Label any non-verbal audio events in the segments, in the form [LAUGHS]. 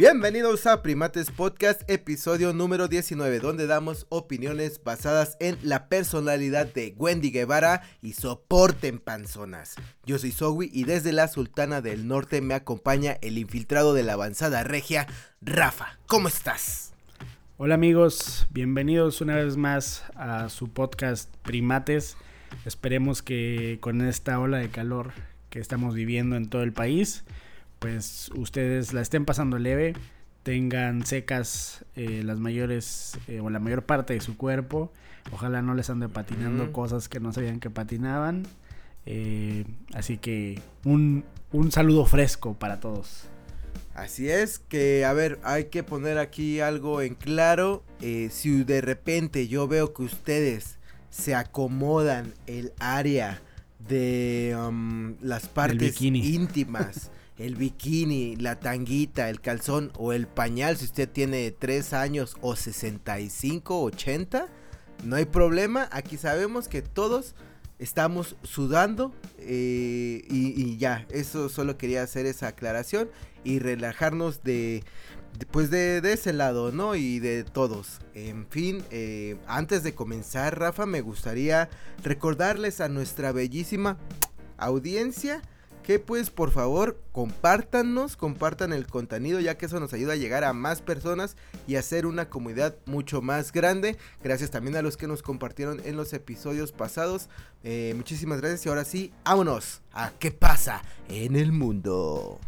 Bienvenidos a Primates Podcast, episodio número 19, donde damos opiniones basadas en la personalidad de Wendy Guevara y soporten panzonas. Yo soy Zoe y desde la Sultana del Norte me acompaña el infiltrado de la avanzada regia, Rafa. ¿Cómo estás? Hola amigos, bienvenidos una vez más a su podcast Primates. Esperemos que con esta ola de calor que estamos viviendo en todo el país, pues ustedes la estén pasando leve, tengan secas eh, las mayores eh, o la mayor parte de su cuerpo. Ojalá no les ande patinando cosas que no sabían que patinaban. Eh, así que un, un saludo fresco para todos. Así es, que a ver, hay que poner aquí algo en claro. si de repente yo veo que ustedes se acomodan el área de um, las partes íntimas el bikini, la tanguita, el calzón o el pañal, si usted tiene 3 años o 65, 80, no hay problema. Aquí sabemos que todos estamos sudando eh, y, ya, eso solo quería hacer esa aclaración y relajarnos de, pues de, ese lado, ¿no? Y de todos. En fin, eh, antes de comenzar, Rafa, me gustaría recordarles a nuestra bellísima audiencia que pues por favor compártanos, compartan el contenido ya que eso nos ayuda a llegar a más personas y hacer una comunidad mucho más grande. Gracias también a los que nos compartieron en los episodios pasados. Eh, muchísimas gracias y ahora sí, vámonos a qué pasa en el mundo.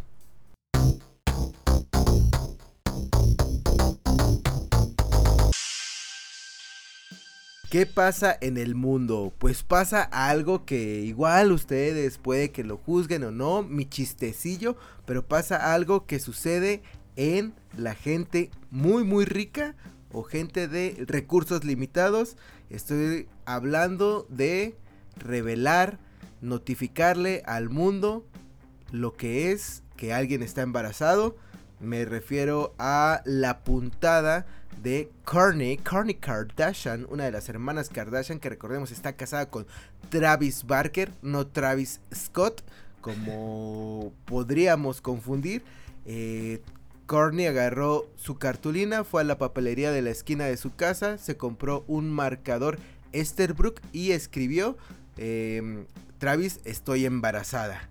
¿Qué pasa en el mundo? Pues pasa algo que igual ustedes puede que lo juzguen o no, mi chistecillo, pero pasa algo que sucede en la gente muy muy rica o gente de recursos limitados. Estoy hablando de revelar, notificarle al mundo lo que es que alguien está embarazado. Me refiero a la puntada de Kourtney, Kourtney Kardashian, una de las hermanas Kardashian que recordemos está casada con Travis Barker, no Travis Scott, como [LAUGHS] podríamos confundir. Eh, Kourtney agarró su cartulina, fue a la papelería de la esquina de su casa, se compró un marcador Esterbrook y escribió, em, Travis, estoy embarazada.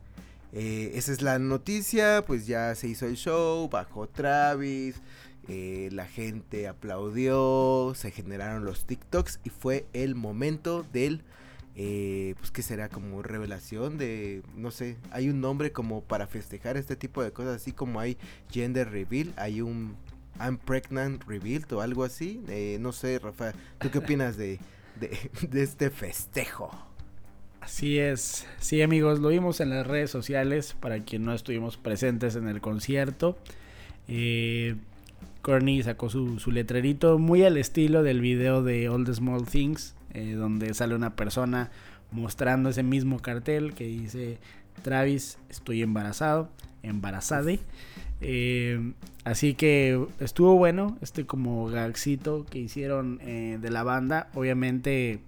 Eh, esa es la noticia, pues ya se hizo el show, bajó Travis, eh, la gente aplaudió, se generaron los TikToks y fue el momento del, eh, pues que será como revelación de, no sé, hay un nombre como para festejar este tipo de cosas, así como hay gender reveal, hay un I'm pregnant reveal o algo así, eh, no sé, Rafa, ¿tú qué opinas de, de, este festejo? Así es, sí amigos, lo vimos en las redes sociales para quien no estuvimos presentes en el concierto. Eh, Courtney sacó su, letrerito muy al estilo del video de All the Small Things, eh, donde sale una persona mostrando ese mismo cartel que dice Travis, estoy embarazado, embarazade. Eh, así que estuvo bueno este como gaxito que hicieron eh, de la banda. Obviamente,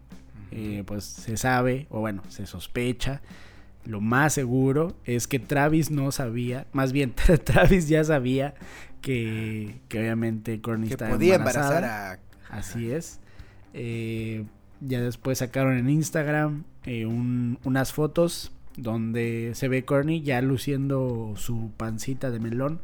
pues se sabe, o bueno, se sospecha. Lo más seguro es que Travis no sabía, más bien [LAUGHS] Travis ya sabía que, obviamente Courtney que podía embarazar a... Así es. Eh, ya después sacaron en Instagram eh, unas fotos donde se ve Courtney ya luciendo su pancita de melón,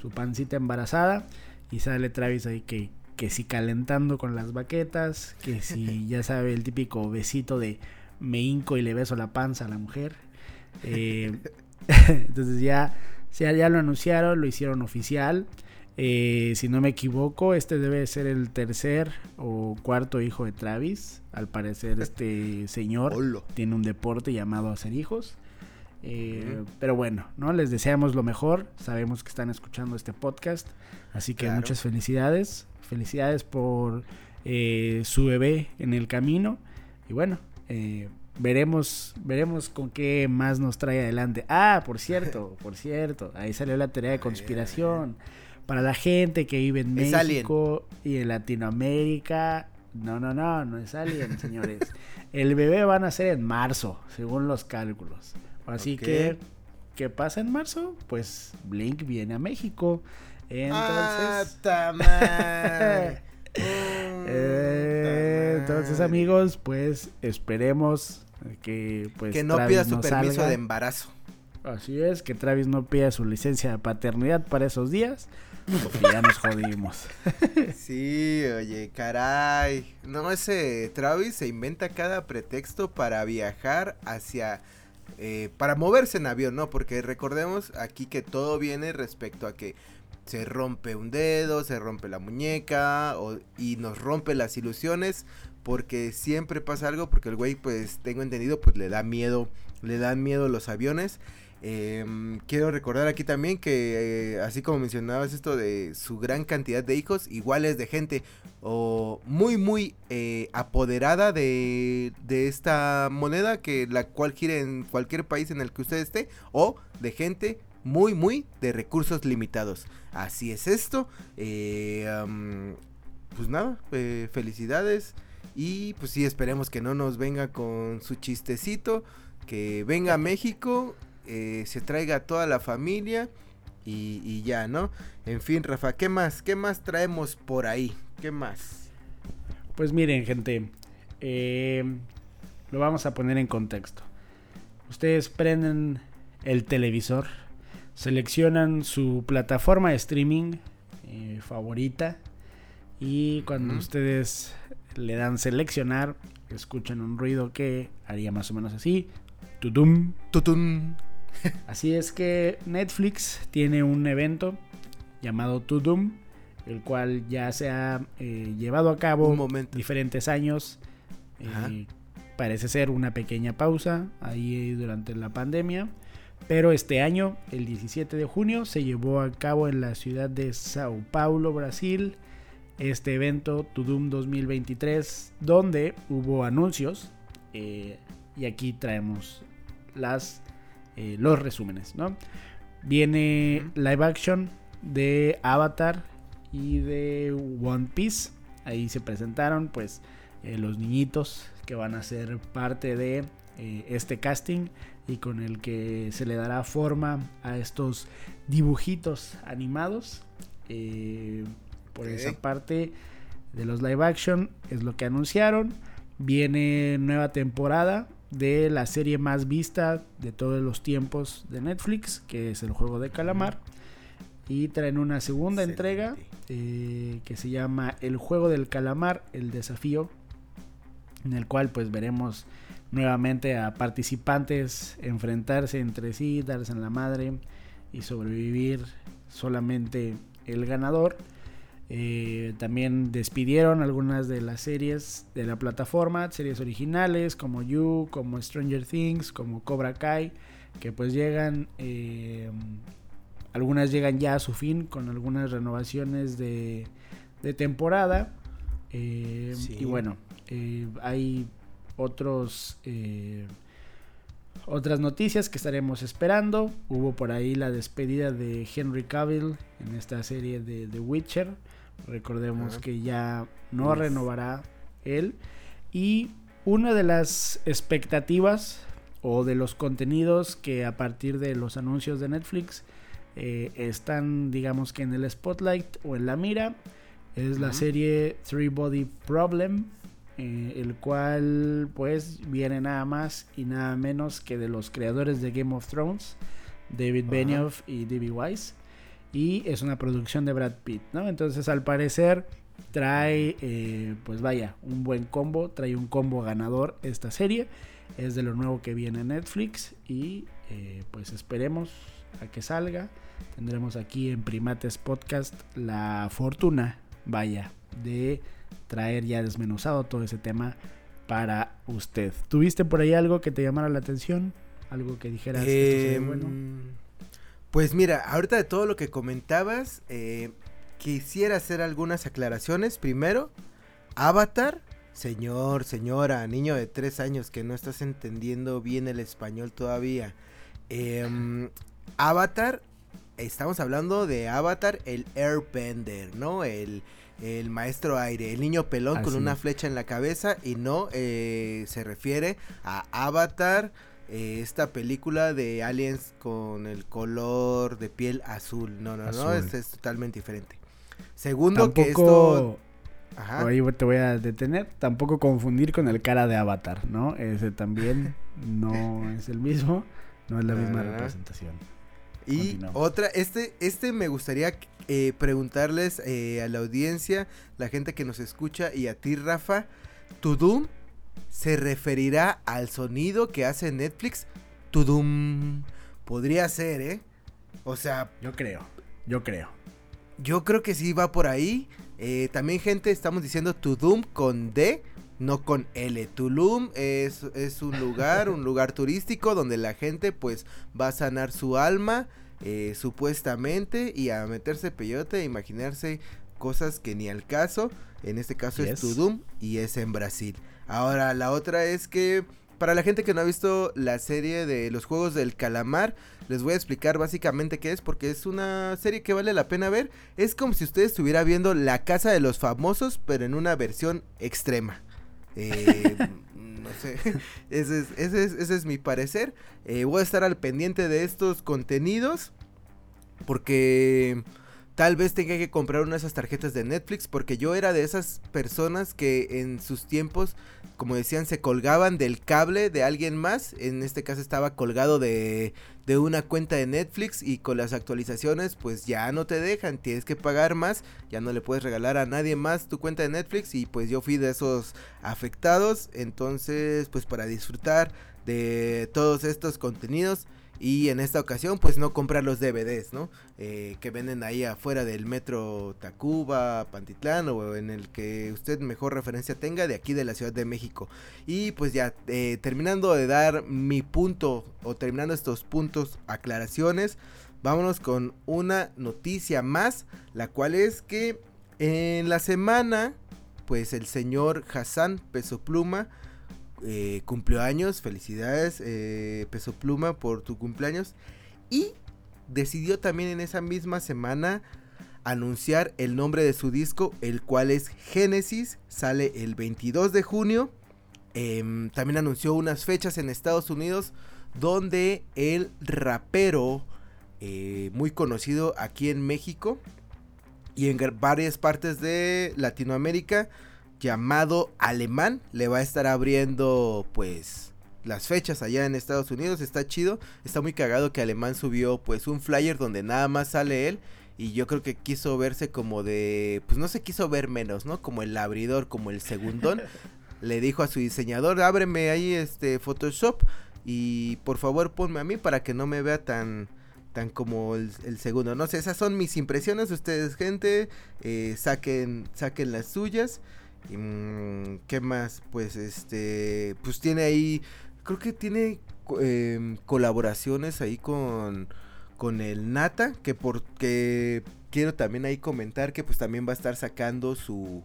su pancita embarazada. Y sale Travis ahí que, que si calentando con las baquetas, que si [LAUGHS] ya sabe el típico besito de me hinco y le beso la panza a la mujer. Eh, [LAUGHS] entonces ya ya, lo anunciaron, lo hicieron oficial. Eh, si no me equivoco, este debe ser el tercer o cuarto hijo de Travis. Al parecer, este [LAUGHS] señor tiene un deporte llamado hacer hijos. Eh, pero bueno, ¿no? Les deseamos lo mejor. Sabemos que están escuchando este podcast. Así que muchas felicidades. Felicidades por eh, su bebé en el camino. Y bueno, veremos, veremos con qué más nos trae adelante. Ah, por cierto, [LAUGHS] por cierto, ahí salió la teoría de conspiración. Para la gente que vive en México y en Latinoamérica, no, no, no, no es alien, señores. [LAUGHS] El bebé va a nacer en marzo, según los cálculos. Así que ¿qué pasa en marzo? Pues Blink viene a México. Entonces, Ah, [LAUGHS] eh, entonces amigos, pues esperemos que pues que no Travis pida su no permiso salga. de embarazo. Así es, que Travis no pida su licencia de paternidad para esos días, porque ya nos jodimos. [LAUGHS] Sí, oye, caray. No, ese Travis se inventa cada pretexto para viajar hacia... eh, para moverse en avión, ¿no? Porque recordemos aquí que todo viene respecto a que se rompe un dedo, se rompe la muñeca o- y nos rompe las ilusiones porque siempre pasa algo porque el güey pues tengo entendido pues le da miedo, le dan miedo los aviones. Em, quiero recordar aquí también que eh, así como mencionabas esto de su gran cantidad de hijos, igual es de gente o muy muy eh, apoderada de, de esta moneda que la cual gira en cualquier país en el que usted esté o de gente muy muy de recursos limitados. Así es esto. eh, pues nada, eh, felicidades. Y pues sí, esperemos que no nos venga con su chistecito. Que venga a México, eh, se traiga a toda la familia y, y ya, ¿no? En fin, Rafa, ¿qué más? ¿Qué más traemos por ahí? ¿Qué más? Pues miren, gente, lo vamos a poner en contexto. Ustedes prenden el televisor, seleccionan su plataforma de streaming eh, favorita y cuando ustedes le dan seleccionar, escuchan un ruido que haría más o menos así. Tudum. Tutun. [LAUGHS] Así es que Netflix tiene un evento llamado Tudum, el cual ya se ha eh, llevado a cabo diferentes años. Eh, parece ser una pequeña pausa ahí durante la pandemia. Pero este año, el 17 de junio, se llevó a cabo en la ciudad de Sao Paulo, Brasil, este evento Tudum 2023, donde hubo anuncios. eh, y aquí traemos las, eh, los resúmenes, ¿no? Viene live action de Avatar y de One Piece. Ahí se presentaron, pues, eh, los niñitos que van a ser parte de eh, este casting y con el que se le dará forma a estos dibujitos animados. Eh, por esa parte de los live action es lo que anunciaron. Viene nueva temporada de la serie más vista de todos los tiempos de Netflix, que es el juego de calamar. Y traen una segunda entrega eh, que se llama El juego del calamar, el desafío, en el cual pues veremos nuevamente a participantes enfrentarse entre sí, darse en la madre y sobrevivir solamente el ganador. Eh, también despidieron algunas de las series de la plataforma, series originales como You, como Stranger Things, como Cobra Kai, que pues llegan, eh, algunas llegan ya a su fin con algunas renovaciones de, de temporada. Eh, Sí. Y bueno, eh, hay otros eh, otras noticias que estaremos esperando. Hubo por ahí la despedida de Henry Cavill en esta serie de The Witcher. Recordemos que ya no renovará él. Y una de las expectativas o de los contenidos que a partir de los anuncios de Netflix eh, están digamos que en el spotlight o en la mira es la serie Three Body Problem eh, el cual pues viene nada más y nada menos que de los creadores de Game of Thrones, David. Benioff y D.B. Weiss, y es una producción de Brad Pitt, ¿no? Entonces al parecer trae, eh, pues vaya, un buen combo, trae un combo ganador esta serie, es de lo nuevo que viene en Netflix y eh, pues esperemos a que salga. Tendremos aquí en Primates Podcast la fortuna, vaya, de traer ya desmenuzado todo ese tema para usted. ¿Tuviste por ahí algo que te llamara la atención? Algo que dijeras esto sería Em, bueno. Pues mira, ahorita de todo lo que comentabas, eh, quisiera hacer algunas aclaraciones. Primero, Avatar, señor, señora, niño de tres años que no estás entendiendo bien el español todavía. Em, Avatar, estamos hablando de Avatar, el Airbender, ¿no? El, el maestro aire, el niño pelón con una flecha en la cabeza y no eh, se refiere a Avatar eh, esta película de aliens con el color de piel azul. No, no, no, es totalmente diferente. Segundo, que esto... Ajá. Ahí te voy a detener. Tampoco confundir con el cara de Avatar, ¿no? Ese también [LAUGHS] no es el mismo, no es la misma representación. Y otra, este, este me gustaría eh, preguntarles eh, a la audiencia, la gente que nos escucha y a ti, Rafa, ¿tu Doom se referirá al sonido que hace Netflix? ¿Tu Doom? Podría ser, ¿eh? O sea... Yo creo, yo creo. Yo creo que sí va por ahí. Eh, también, gente, estamos diciendo Tudum con D, no con L. Tulum es, es un lugar, un lugar turístico donde la gente pues va a sanar su alma, eh, supuestamente, y a meterse peyote, a imaginarse cosas que ni al caso. En este caso es Tudum y es en Brasil. Ahora, la otra es que para la gente que no ha visto la serie de los Juegos del Calamar, les voy a explicar básicamente qué es, porque es una serie que vale la pena ver. Es como si usted estuviera viendo La Casa de los Famosos, pero en una versión extrema. Eh, [LAUGHS] no sé, [LAUGHS] ese es, mi parecer. Eh, voy a estar al pendiente de estos contenidos, porque tal vez tenga que comprar una de esas tarjetas de Netflix porque yo era de esas personas que en sus tiempos, como decían, se colgaban del cable de alguien más. En este caso estaba colgado de, de una cuenta de Netflix y con las actualizaciones pues ya no te dejan, tienes que pagar más, ya no le puedes regalar a nadie más tu cuenta de Netflix y pues yo fui de esos afectados. Entonces pues para disfrutar de todos estos contenidos y en esta ocasión, pues no comprar los DVDs, ¿no? Eh, que venden ahí afuera del metro Tacuba, Pantitlán o en el que usted mejor referencia tenga de aquí de la Ciudad de México. Y pues ya, eh, terminando de dar mi punto o terminando estos puntos, aclaraciones, vámonos con una noticia más, la cual es que en la semana, pues el señor Hassan Peso Pluma eh, cumplió años, felicidades eh, Peso Pluma por tu cumpleaños. Y decidió también en esa misma semana anunciar el nombre de su disco, el cual es Génesis, sale el 22 de junio. Em, también anunció unas fechas en Estados Unidos donde el rapero eh, muy conocido aquí en México y en varias partes de Latinoamérica llamado Alemán. Le va a estar abriendo pues las fechas allá en Estados Unidos. Está chido. Está muy cagado que Alemán subió pues un flyer donde nada más sale él. Y yo creo que quiso verse como de... Pues no se quiso ver menos, ¿no? Como el abridor, como el segundón. [LAUGHS] Le dijo a su diseñador, ábreme ahí este Photoshop. Y por favor ponme a mí para que no me vea tan tan como el, segundo. No sé, esas son mis impresiones. Ustedes, gente, eh, saquen, saquen las suyas. Mm, ¿Qué más? Pues este, pues tiene ahí, creo que tiene em, colaboraciones ahí con, con el Nata, que porque quiero también ahí comentar que pues también va a estar sacando su,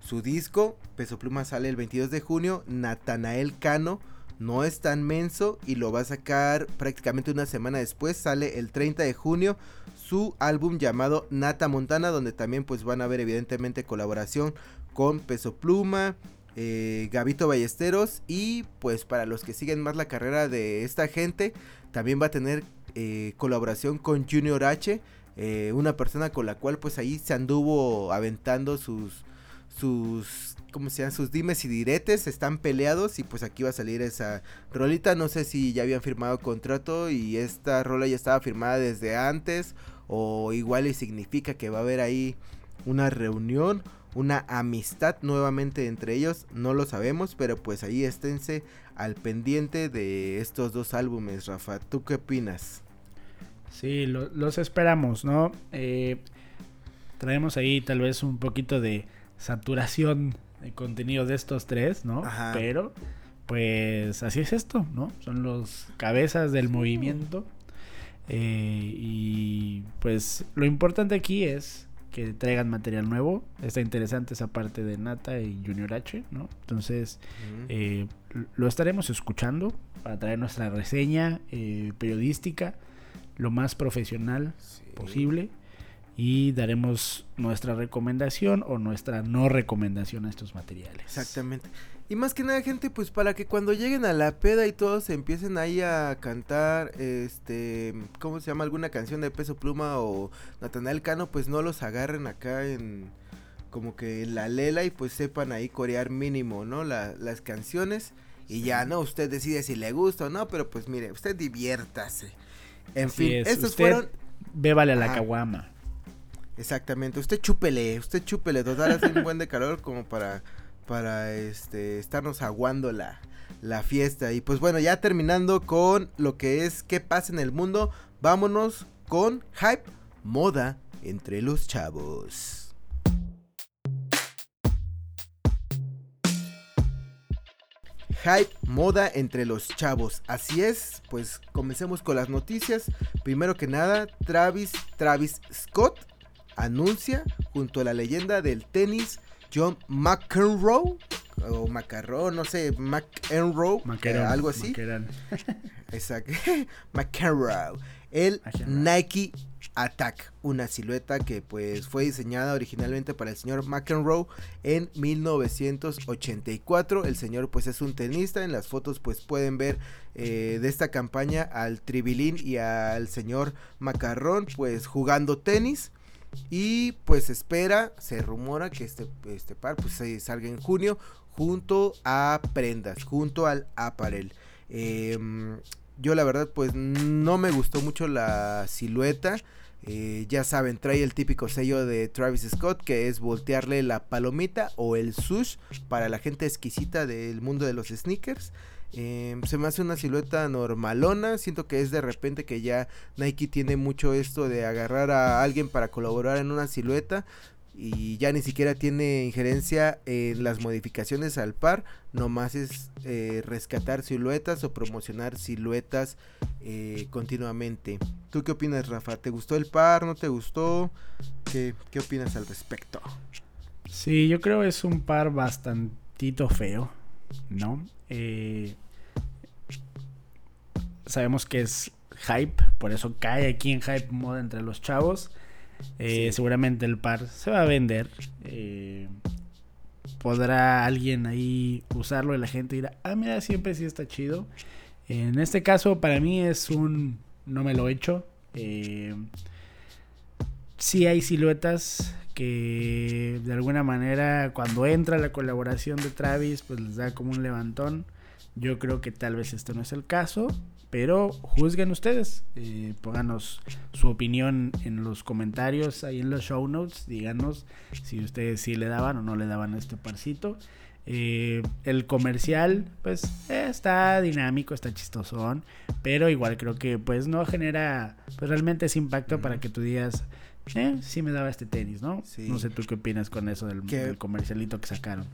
su disco. Peso Pluma sale el 22 de junio, Natanael Cano no es tan menso y lo va a sacar prácticamente una semana después, sale el 30 de junio su álbum llamado Nata Montana, donde también pues van a ver evidentemente colaboración con Peso Pluma, eh, Gabito Ballesteros y pues para los que siguen más la carrera de esta gente, también va a tener eh, colaboración con Junior H, eh, una persona con la cual pues ahí se anduvo aventando sus sus como sean sus dimes y diretes están peleados y pues aquí va a salir esa rolita. No sé si ya habían firmado contrato y esta rola ya estaba firmada desde antes o igual y significa que va a haber ahí una reunión una amistad nuevamente entre ellos, no lo sabemos, pero pues ahí esténse al pendiente de estos dos álbumes, Rafa. ¿Tú qué opinas? Sí, los esperamos, ¿no? Eh, traemos ahí tal vez un poquito de saturación de contenido de estos tres, ¿no? Pero, pues así es esto, ¿no? Son los cabezas del movimiento. Eh, y pues lo importante aquí es que traigan material nuevo. Está interesante esa parte de Nata y Junior H, ¿no? Entonces, eh, lo estaremos escuchando para traer nuestra reseña eh, periodística lo más profesional posible. y daremos nuestra recomendación o nuestra no recomendación a estos materiales. Exactamente. Y más que nada, gente, pues para que cuando lleguen a la peda y todos se empiecen ahí a cantar, este, ¿cómo se llama? Alguna canción de Peso Pluma o Natanael Cano, pues no los agarren acá en como que en la lela y pues sepan ahí corear mínimo, ¿no? las canciones y ya, ¿no? Usted decide si le gusta o no, pero pues mire, usted diviértase. En fin, estos fueron... Bébale a la caguama. Exactamente, usted chúpele, usted chúpele, total hace un buen de calor como para para este estarnos aguando la, la fiesta. Y pues bueno, ya terminando con lo que es qué pasa en el mundo, vámonos con hype, moda entre los chavos. Hype, moda entre los chavos. Así es, pues comencemos con las noticias. Primero que nada, Travis, Travis Scott anuncia junto a la leyenda del tenis John McEnroe o Macarrón, no sé, McEnroe, eh, algo así. [LAUGHS] Exacto. [LAUGHS] McEnroe. El Nike Attack, una silueta que pues fue diseñada originalmente para el señor McEnroe en 1984. El señor pues es un tenista, en las fotos pues pueden ver eh, de esta campaña al Tribilín y al señor Macarrón pues jugando tenis. Y pues espera, se rumora que este, este par pues salga en junio junto a prendas, junto al apparel. Em, yo la verdad pues no me gustó mucho la silueta. Eh, ya saben, trae el típico sello de Travis Scott que es voltearle la palomita o el sush para la gente exquisita del mundo de los sneakers. Em, se me hace una silueta normalona. Siento que es de repente que ya Nike tiene mucho esto de agarrar a alguien para colaborar en una silueta. Y ya ni siquiera tiene injerencia en las modificaciones al par. Nomás es eh, rescatar siluetas o promocionar siluetas eh, continuamente. ¿Tú qué opinas, Rafa? ¿Te gustó el par? ¿No te gustó? ¿Qué, qué opinas al respecto? Sí, yo creo es un par bastantito feo, ¿no? Eh, sabemos que es hype, por eso cae aquí en hype moda entre los chavos. Eh, seguramente el par se va a vender. Eh, podrá alguien ahí usarlo y la gente dirá, ah, mira, siempre sí está chido. En este caso, para mí es un no me lo he hecho. Eh, sí hay siluetas que de alguna manera cuando entra la colaboración de Travis pues les da como un levantón. Yo creo que tal vez este no es el caso, pero juzguen ustedes, eh, pónganos su opinión en los comentarios, ahí en los show notes, díganos si ustedes sí le daban o no le daban a este parcito. Eh, el comercial, pues eh, está dinámico, está chistosón, pero igual creo que pues no genera pues, realmente ese impacto para que tú digas, eh, sí me daba este tenis, ¿no? No sé tú qué opinas con eso del, comercialito que sacaron.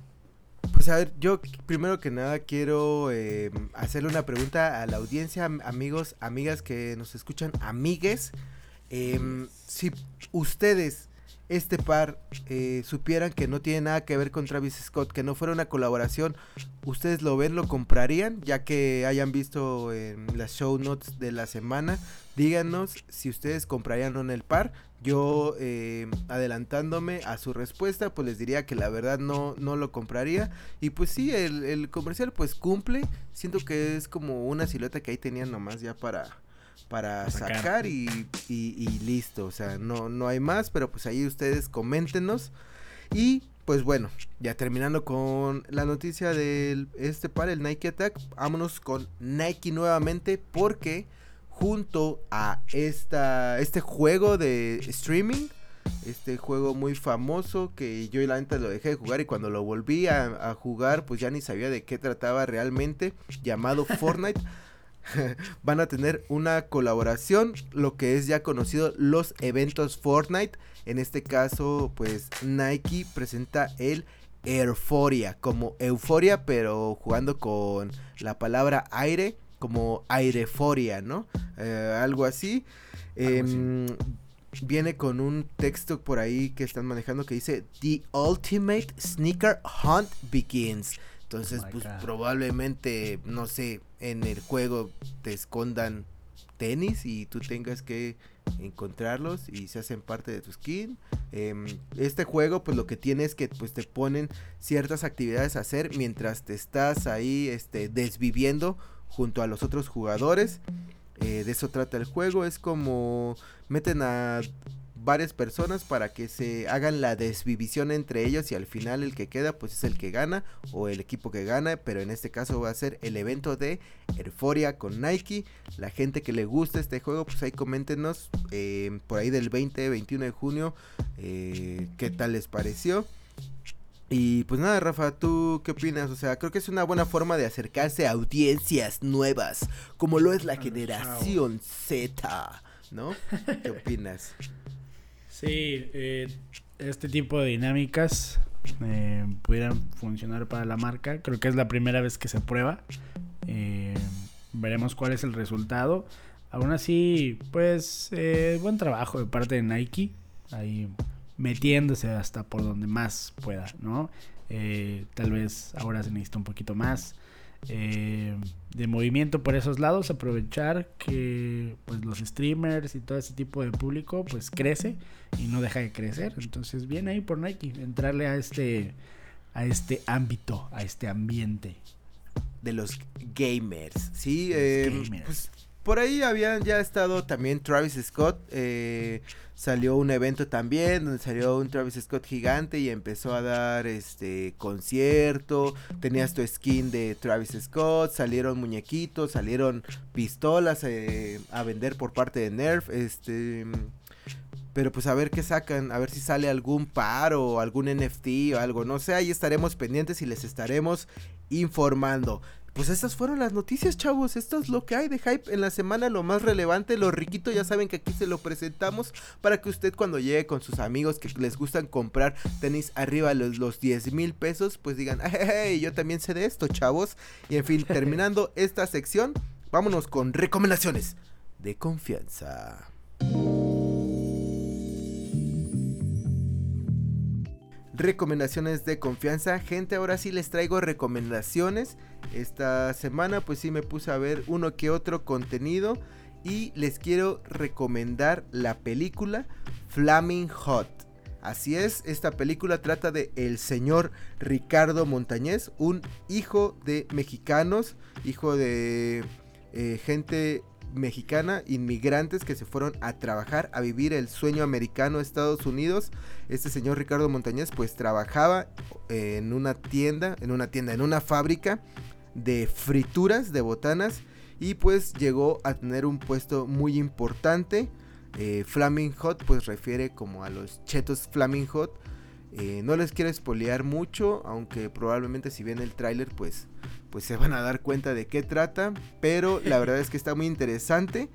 Pues a ver, yo primero que nada quiero eh, hacerle una pregunta a la audiencia, amigos, amigas que nos escuchan, amigues. Em, si ustedes, este par, eh, supieran que no tiene nada que ver con Travis Scott, que no fuera una colaboración, ¿ustedes lo ven, lo comprarían? Ya que hayan visto en las show notes de la semana, díganos si ustedes comprarían o no el par. Yo, eh, adelantándome a su respuesta, pues les diría que la verdad no, no lo compraría. Y pues sí, el, comercial pues cumple. Siento que es como una silueta que ahí tenían nomás ya para, para sacar, y, listo. O sea, no, no hay más, pero pues ahí ustedes coméntenos. Y pues bueno, ya terminando con la noticia de este par, el Nike Attack, vámonos con Nike nuevamente porque junto a esta, este juego de streaming. Este juego muy famoso que yo la neta lo dejé de jugar y cuando lo volví a, jugar pues ya ni sabía de qué trataba realmente. Llamado [LAUGHS] Fortnite. [LAUGHS] Van a tener una colaboración, lo que es ya conocido los eventos Fortnite. En este caso pues Nike presenta el Euphoria como Euforia pero jugando con la palabra aire como aireforia, ¿no? Eh, algo así. Em, viene con un texto por ahí que están manejando que dice The Ultimate Sneaker Hunt Begins. Entonces, oh pues probablemente, no sé, en el juego te escondan tenis y tú tengas que encontrarlos y se hacen parte de tu skin. Em, este juego pues lo que tiene es que pues te ponen ciertas actividades a hacer mientras te estás ahí este, desviviendo junto a los otros jugadores. Eh, de eso trata el juego. Es como meten a varias personas para que se hagan la desvivisión entre ellos y al final el que queda pues es el que gana o el equipo que gana, pero en este caso va a ser el evento de Euphoria con Nike. La gente que le gusta este juego pues ahí coméntenos eh, por ahí del 20, 21 de junio eh, qué tal les pareció. Y pues nada, Rafa, ¿tú qué opinas? O sea, creo que es una buena forma de acercarse a audiencias nuevas, como lo es la generación Z, ¿no? ¿Qué opinas? Sí, eh, este tipo de dinámicas eh, pudieran funcionar para la marca. Creo que es la primera vez que se prueba. Eh, veremos cuál es el resultado. Aún así, pues, buen trabajo de parte de Nike. Ahí metiéndose hasta por donde más pueda, ¿no? tal vez ahora se necesita un poquito más. Eh, de movimiento por esos lados, aprovechar que pues los streamers y todo ese tipo de público pues crece y no deja de crecer. Entonces viene ahí por Nike, entrarle a este a este ámbito, a este ambiente de los gamers, sí, eh, pues, por ahí habían ya estado también Travis Scott. Eh, salió un evento también donde salió un Travis Scott gigante y empezó a dar este concierto. Tenías tu skin de Travis Scott. Salieron muñequitos, salieron pistolas eh, a vender por parte de Nerf. Este. Pero pues a ver qué sacan, a ver si sale algún par o algún NFT o algo, no sé, ahí estaremos pendientes y les estaremos informando. Pues estas fueron las noticias, chavos. Esto es lo que hay de hype en la semana, lo más relevante. Lo riquito, ya saben que aquí se lo presentamos para que usted cuando llegue con sus amigos que les gustan comprar tenis arriba los, los 10 mil pesos, pues digan, hey, yo también sé de esto, chavos. Y en fin, [LAUGHS] terminando esta sección, vámonos con recomendaciones de confianza. Recomendaciones de confianza. Gente, ahora sí les traigo recomendaciones. Esta semana pues sí me puse a ver uno que otro contenido y les quiero recomendar la película Flaming Hot. Así es, esta película trata de el señor Ricardo Montañez, un hijo de mexicanos, hijo de eh, gente mexicana, inmigrantes que se fueron a trabajar, a vivir el sueño americano Estados Unidos. Este señor Ricardo Montañez pues trabajaba en una tienda, en una tienda, en una fábrica de frituras, de botanas y pues llegó a tener un puesto muy importante. Eh, Flaming Hot pues refiere como a los chetos Flaming Hot. Eh, no les quiero espolear mucho, aunque probablemente si ven el tráiler pues pues se van a dar cuenta de qué trata, pero la verdad es que está muy interesante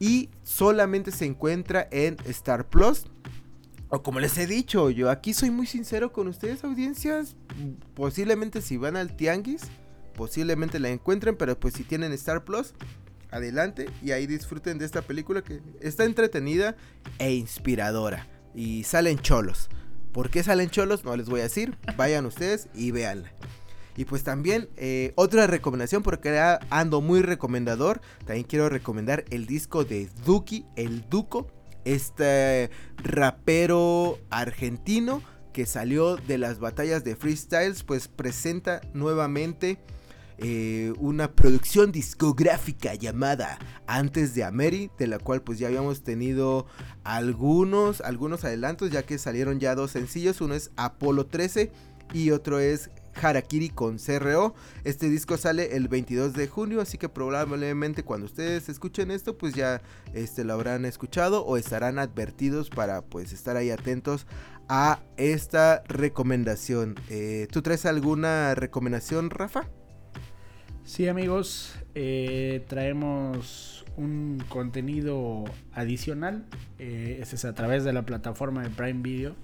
y solamente se encuentra en Star Plus. O como les he dicho, yo aquí soy muy sincero con ustedes, audiencias. Posiblemente si van al Tianguis, posiblemente la encuentren, pero pues si tienen Star Plus, adelante y ahí disfruten de esta película que está entretenida e inspiradora. Y salen cholos. ¿Por qué salen cholos? No les voy a decir. Vayan ustedes y véanla. Y pues también eh, otra recomendación, porque ando muy recomendador, también quiero recomendar el disco de Duki, el Duco, este rapero argentino que salió de las batallas de freestyles, pues presenta nuevamente eh, una producción discográfica llamada Antes de Ameri, de la cual pues ya habíamos tenido algunos, algunos adelantos, ya que salieron ya dos sencillos, uno es Apolo 13 y otro es Harakiri con CRO. Este disco sale el 22 de junio, así que probablemente cuando ustedes escuchen esto, pues ya este, lo habrán escuchado o estarán advertidos para pues estar ahí atentos a esta recomendación. Eh, ¿Tú traes alguna recomendación, Rafa? Sí, amigos, eh, traemos un contenido adicional. Eh, este es a través de la plataforma de Prime Video.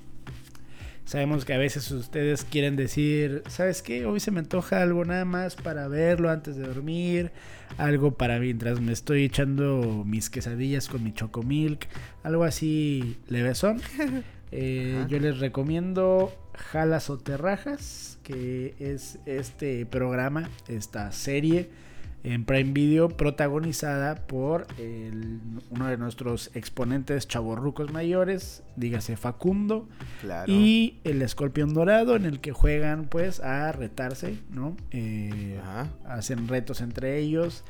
Sabemos que a veces ustedes quieren decir, ¿sabes qué? Hoy se me antoja algo nada más para verlo antes de dormir, algo para mientras me estoy echando mis quesadillas con mi chocomilk, algo así levesón. [LAUGHS] Eh, yo les recomiendo Jalas o Terrajas, que es este programa, esta serie en Prime Video, protagonizada por uno de nuestros exponentes chavorrucos mayores, dígase Facundo, y el Escorpión Dorado, en el que juegan pues a retarse, ¿no? Eh, hacen retos entre ellos.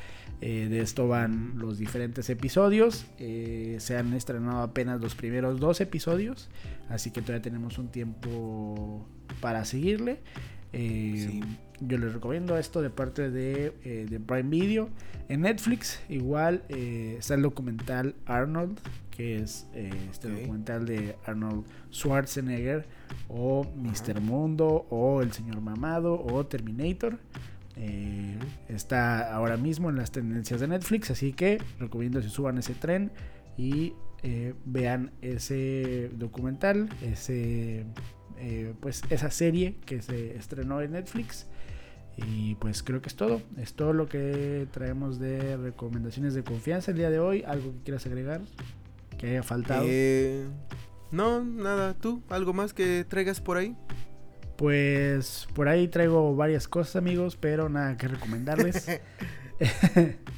Eh, de esto van los diferentes episodios. Eh, se han estrenado apenas los primeros dos episodios. Así que todavía tenemos un tiempo para seguirle. Eh, yo les recomiendo esto de parte de, eh, Prime Video. En Netflix igual eh, está el documental Arnold, que es este documental de Arnold Schwarzenegger o Mr. Mundo o El Señor Mamado o Terminator. está ahora mismo en las tendencias de Netflix, así que recomiendo que suban ese tren y vean ese documental, ese eh, pues esa serie que se estrenó en Netflix. Y pues creo que es todo. Es todo lo que traemos de recomendaciones de confianza el día de hoy. ¿Algo que quieras agregar? Que haya faltado. Eh, no, nada. ¿Tú? ¿Algo más que traigas por ahí? Pues por ahí traigo varias cosas amigos, pero nada que recomendarles. [LAUGHS]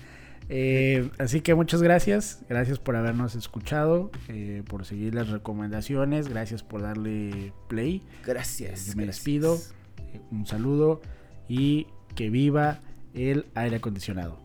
Eh, así que muchas gracias, gracias por habernos escuchado, eh, por seguir las recomendaciones, gracias por darle play. Gracias. yo me despido, un saludo y que viva el aire acondicionado.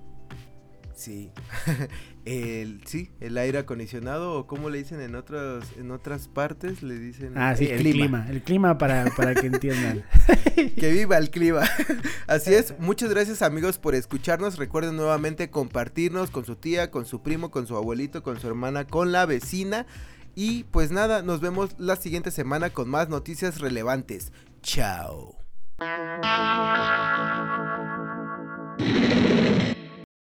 Sí. [LAUGHS] el, sí, el aire acondicionado o como le dicen en otras en otras partes le dicen ah, sí, el, clima. el clima para, para que entiendan. [LAUGHS] que viva el clima. [LAUGHS] Así es. Muchas gracias amigos por escucharnos. Recuerden nuevamente compartirnos con su tía, con su primo, con su abuelito, con su hermana, con la vecina. Y pues nada, nos vemos la siguiente semana con más noticias relevantes. Chao.